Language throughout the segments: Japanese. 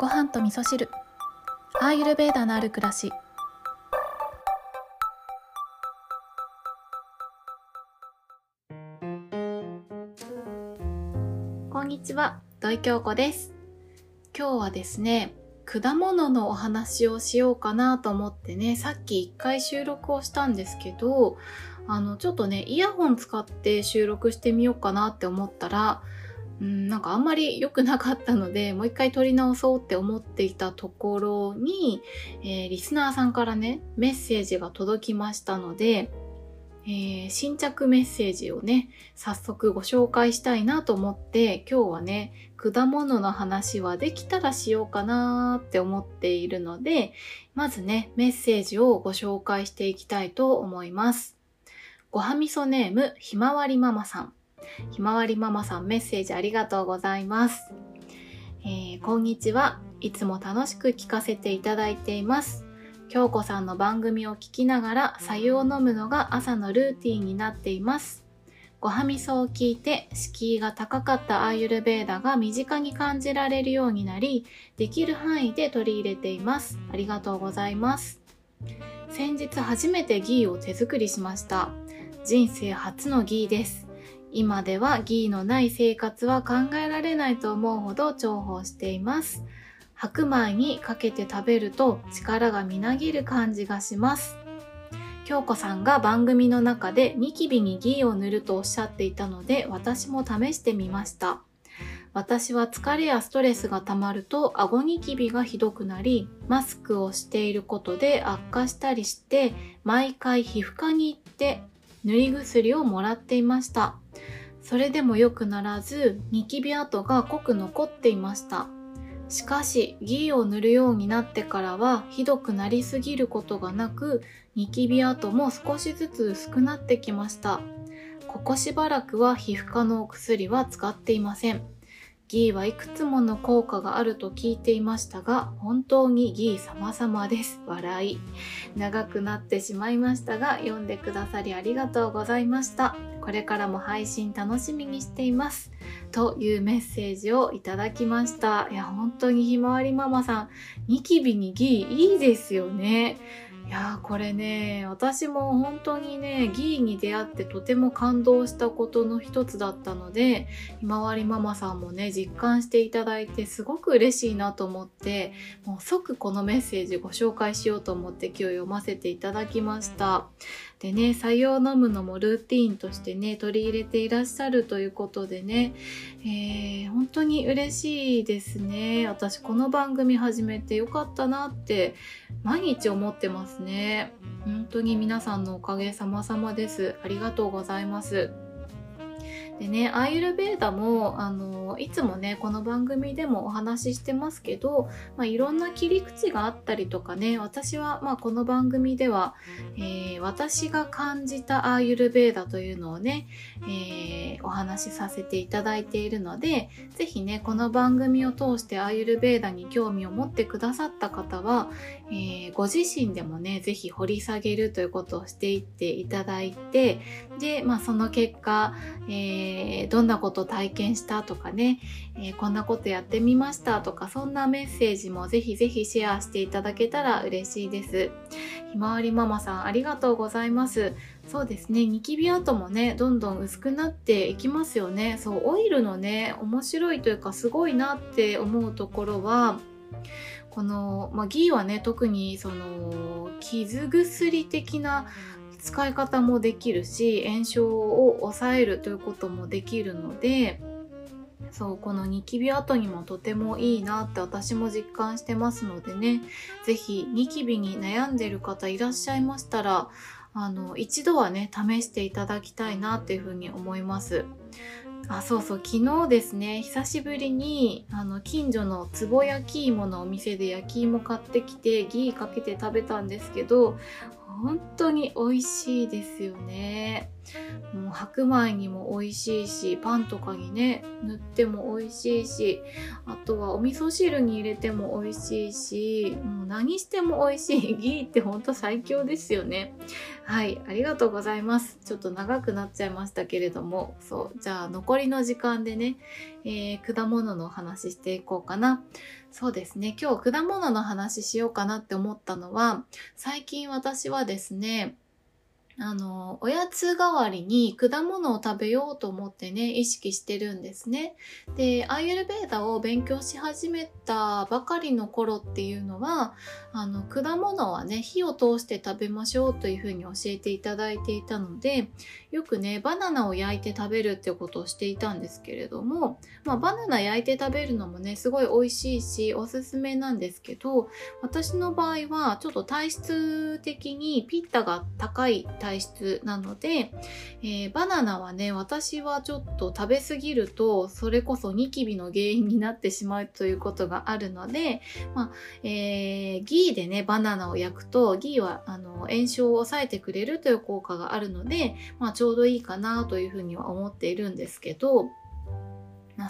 ご飯と味噌汁。アーユルベーダのある暮らし。こんにちは。土井京子です。今日はですね果物のお話をしようかなと思ってねさっき一回収録をしたんですけどあのちょっとねイヤホン使って収録してみようかなって思ったらうんなんかあんまり良くなかったので もう一回撮り直そうって思っていたところに、えー、リスナーさんからねメッセージが届きましたので、えー、新着メッセージをね早速ご紹介したいなと思って今日はね果物の話はできたらしようかなって思っているのでまずねメッセージをご紹介していきたいと思います。ごはみそネームひまわりママさん。ひまわりママさんメッセージありがとうございます。えー、こんにちは。いつも楽しく聞かせていただいています。京子さんの番組を聞きながら白湯を飲むのが朝のルーティンになっています。ごはみそを聞いて敷居が高かったアーユルベーダが身近に感じられるようになり、できる範囲で取り入れています。ありがとうございます。先日初めてギーを手作りしました。人生初のギーです。今ではギーのない生活は考えられないと思うほど重宝しています。白米にかけて食べると力がみなぎる感じがします。京子さんが番組の中でニキビにギーを塗るとおっしゃっていたので私も試してみました。私は疲れやストレスが溜まると顎ニキビがひどくなり、マスクをしていることで悪化したりして、毎回皮膚科に行って塗り薬をもらっていました。それでも良くならず、ニキビ跡が濃く残っていました。しかし、ギーを塗るようになってからは、ひどくなりすぎることがなく、ニキビ跡も少しずつ薄くなってきました。ここしばらくは皮膚科のお薬は使っていません。ギーはいくつもの効果があると聞いていましたが、本当にギー様々です。笑い。長くなってしまいましたが、読んでくださりありがとうございました。これからも配信楽しみにしています。というメッセージをいただきました。いや、本当にひまわりママさん、ニキビにギーいいですよね。いやーこれね私も本当にねギーに出会ってとても感動したことの一つだったのでひまわりママさんもね実感していただいてすごく嬉しいなと思ってもう即このメッセージご紹介しようと思って今日読ませていただきました。でね採用飲むのもルーティーンとしてね取り入れていらっしゃるということでね、えー、本当に嬉しいですね。私この番組始めてよかったなって毎日思ってます。ね。本当に皆さんのおかげさまさまです。ありがとうございます。でね、アーユルベーダも、あの、いつもね、この番組でもお話ししてますけど、まあ、いろんな切り口があったりとかね、私は、まあ、この番組では、えー、私が感じたアーユルベーダというのをね、えー、お話しさせていただいているので、ぜひね、この番組を通してアーユルベーダに興味を持ってくださった方は、えー、ご自身でもね、ぜひ掘り下げるということをしていっていただいて、で、まあ、その結果、えー、どんなこと体験したとかね、えー、こんなことやってみましたとか、そんなメッセージもぜひぜひシェアしていただけたら嬉しいです。ひまわりママさんありがとうございます。そうですね、ニキビ跡もね、どんどん薄くなっていきますよね。そう、オイルのね、面白いというかすごいなって思うところは、この、まあ、ギーはね、特にその、傷薬的な使い方もできるし炎症を抑えるということもできるのでそうこのニキビ跡にもとてもいいなって私も実感してますのでね是非ニキビに悩んでる方いらっしゃいましたらあの一度はね試していただきたいなっていうふうに思います。あそうそう。昨日ですね久しぶりにあの近所のつぼ焼き芋のお店で焼き芋買ってきてギーかけて食べたんですけど本当に美味しいですよね。もう白米にも美味しいしパンとかにね塗っても美味しいしあとはお味噌汁に入れても美味しいしもう何しても美味しい。ギーってほんと最強ですよね。はいありがとうございます。ちょっと長くなっちゃいましたけれどもそうじゃあ残りの時間でね、えー、果物のお話していこうかな。そうですね今日果物の話しようかなって思ったのは最近私はですねあの、おやつ代わりに果物を食べようと思ってね、意識してるんですね。で、アイエルベーダを勉強し始めたばかりの頃っていうのは、あの、果物はね、火を通して食べましょうというふうに教えていただいていたので、よくね、バナナを焼いて食べるってことをしていたんですけれども、まあ、バナナ焼いて食べるのもね、すごい美味しいし、おすすめなんですけど、私の場合は、ちょっと体質的にピッタが高い体体質なので、えー、バナナはね、私はちょっと食べ過ぎると、それこそニキビの原因になってしまうということがあるので、まあ、えー、ギーでね、バナナを焼くと、ギーは、あの、炎症を抑えてくれるという効果があるので、まあ、ちょうどいいかなというふうには思っているんですけど、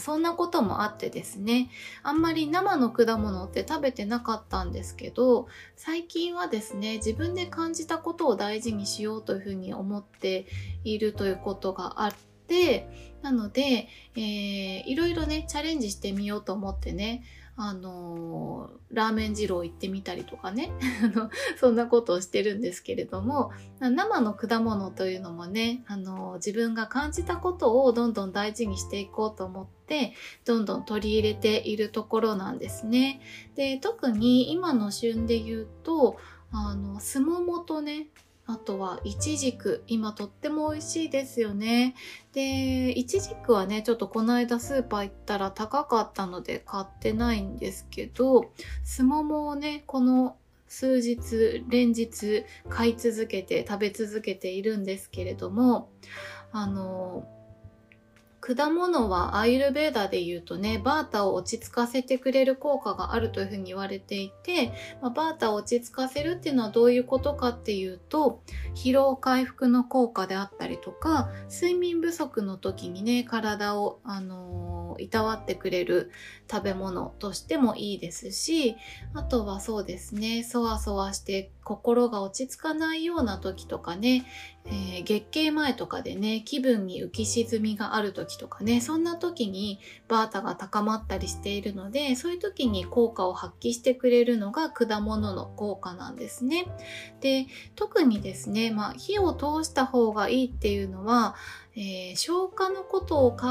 そんなこともあってですねあんまり生の果物って食べてなかったんですけど最近はですね自分で感じたことを大事にしようというふうに思っているということがあってなので、えー、いろいろねチャレンジしてみようと思ってねあのラーメン二郎行ってみたりとかね そんなことをしてるんですけれども生の果物というのもねあの自分が感じたことをどんどん大事にしていこうと思ってどんどん取り入れているところなんですね。で特に今の旬で言うとあのすももとねあとはイチジク。今とっても美味しいですよね。でイチジクはねちょっとこの間スーパー行ったら高かったので買ってないんですけどすももをねこの数日連日買い続けて食べ続けているんですけれどもあの果物はアイルベーダで言うとね、バータを落ち着かせてくれる効果があるというふうに言われていて、まあ、バータを落ち着かせるっていうのはどういうことかっていうと、疲労回復の効果であったりとか、睡眠不足の時にね、体を、あのー、いたわってくれる食べ物としてもいいですし、あとはそうですね、そわそわして心が落ち着かないような時とかね、えー、月経前とかでね、気分に浮き沈みがある時とかね、そんな時にバータが高まったりしているので、そういう時に効果を発揮してくれるのが果物の効果なんですね。で、特にですね、まあ、火を通した方がいいっていうのは、えー、消化のことを考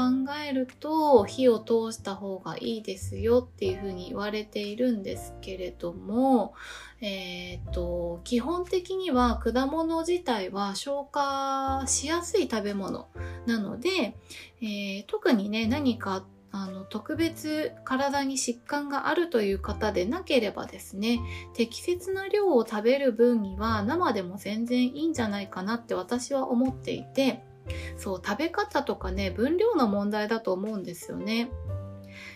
えると火を通した方がいいですよっていうふうに言われているんですけれども、えー、と基本的には果物自体は消化しやすい食べ物なので、えー、特にね何かあの特別体に疾患があるという方でなければですね適切な量を食べる分には生でも全然いいんじゃないかなって私は思っていてそう食べ方とかね分量の問題だと思うんですよね。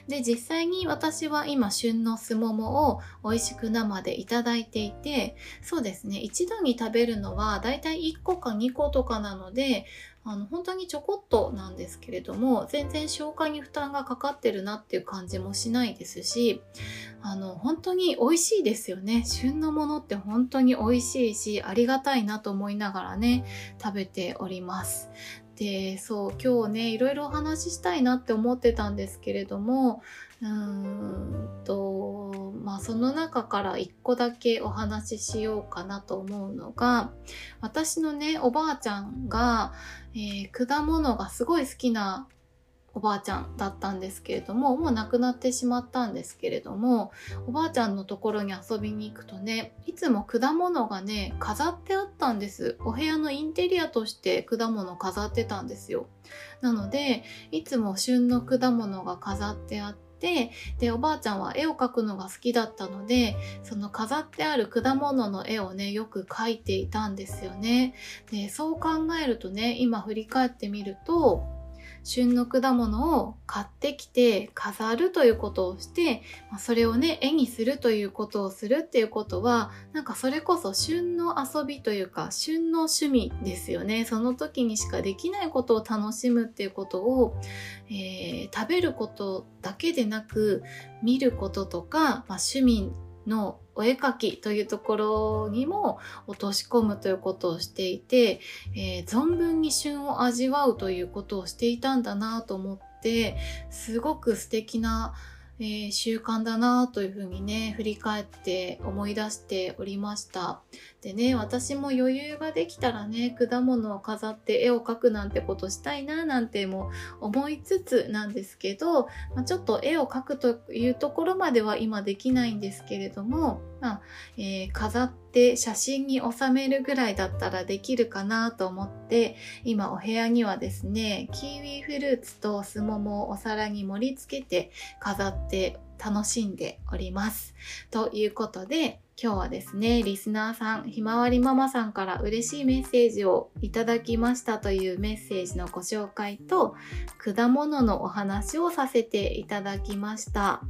で実際に私は今旬のすももを美味しく生でいただいていてそうですね。一度に食べるのはだいたい1個か2個とかなのであの本当にちょこっとなんですけれども全然消化に負担がかかってるなっていう感じもしないですしあの本当に美味しいですよね。旬のものって本当に美味しいしありがたいなと思いながらね食べております。でそう今日ねいろいろお話ししたいなって思ってたんですけれどもうーんとまあその中から一個だけお話ししようかなと思うのが私のねおばあちゃんが、えー、果物がすごい好きなおばあちゃんだったんですけれどももう亡くなってしまったんですけれどもおばあちゃんのところに遊びに行くとねいつも果物がね飾ってあったんです。お部屋のインテリアとして果物飾ってたんですよ。なのでいつも旬の果物が飾ってあってでおばあちゃんは絵を描くのが好きだったのでその飾ってある果物の絵をねよく描いていたんですよね。でそう考えるとね今振り返ってみると旬の果物を買ってきて飾るということをして、ま、それをね絵にするということをするっていうことはなんかそれこそ旬の遊びというか旬の趣味ですよね。その時にしかできないことを楽しむっていうことを、えー、食べることだけでなく見ることとか、まあ、趣味のお絵描きというところにも落とし込むということをしていて、えー、存分に旬を味わうということをしていたんだなと思ってすごく素敵なえー、習慣だなというふうにね、振り返って思い出しておりました。でね、私も余裕ができたらね、果物を飾って絵を描くなんてことしたいななんても思いつつなんですけど、まあ、ちょっと絵を描くというところまでは今できないんですけれども、まあえー、飾って写真に収めるぐらいだったらできるかなと思って今お部屋にはですねキウィフルーツとスモモをお皿に盛り付けて飾って楽しんでおります。ということで今日はですね、リスナーさん、ひまわりママさんから嬉しいメッセージをいただきましたというメッセージのご紹介と、果物のお話をさせていただきました。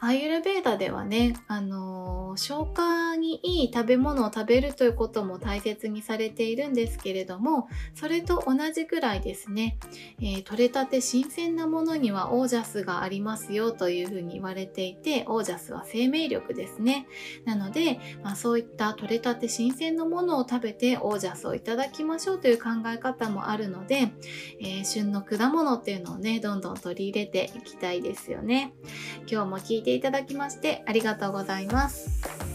アーユルベーダではね、あのー、消化にいい食べ物を食べるということも大切にされているんですけれども、それと同じぐらいですね、えー、取れたて新鮮なものにはオージャスがありますよというふうに言われていて、オージャスは生命力ですね。なので、まあ、そういった取れたて新鮮なものを食べてオージャスをいただきましょうという考え方もあるので、えー、旬の果物っていうのをね、どんどん取り入れていきたいですよね。今日も聞いていただきましてありがとうございます。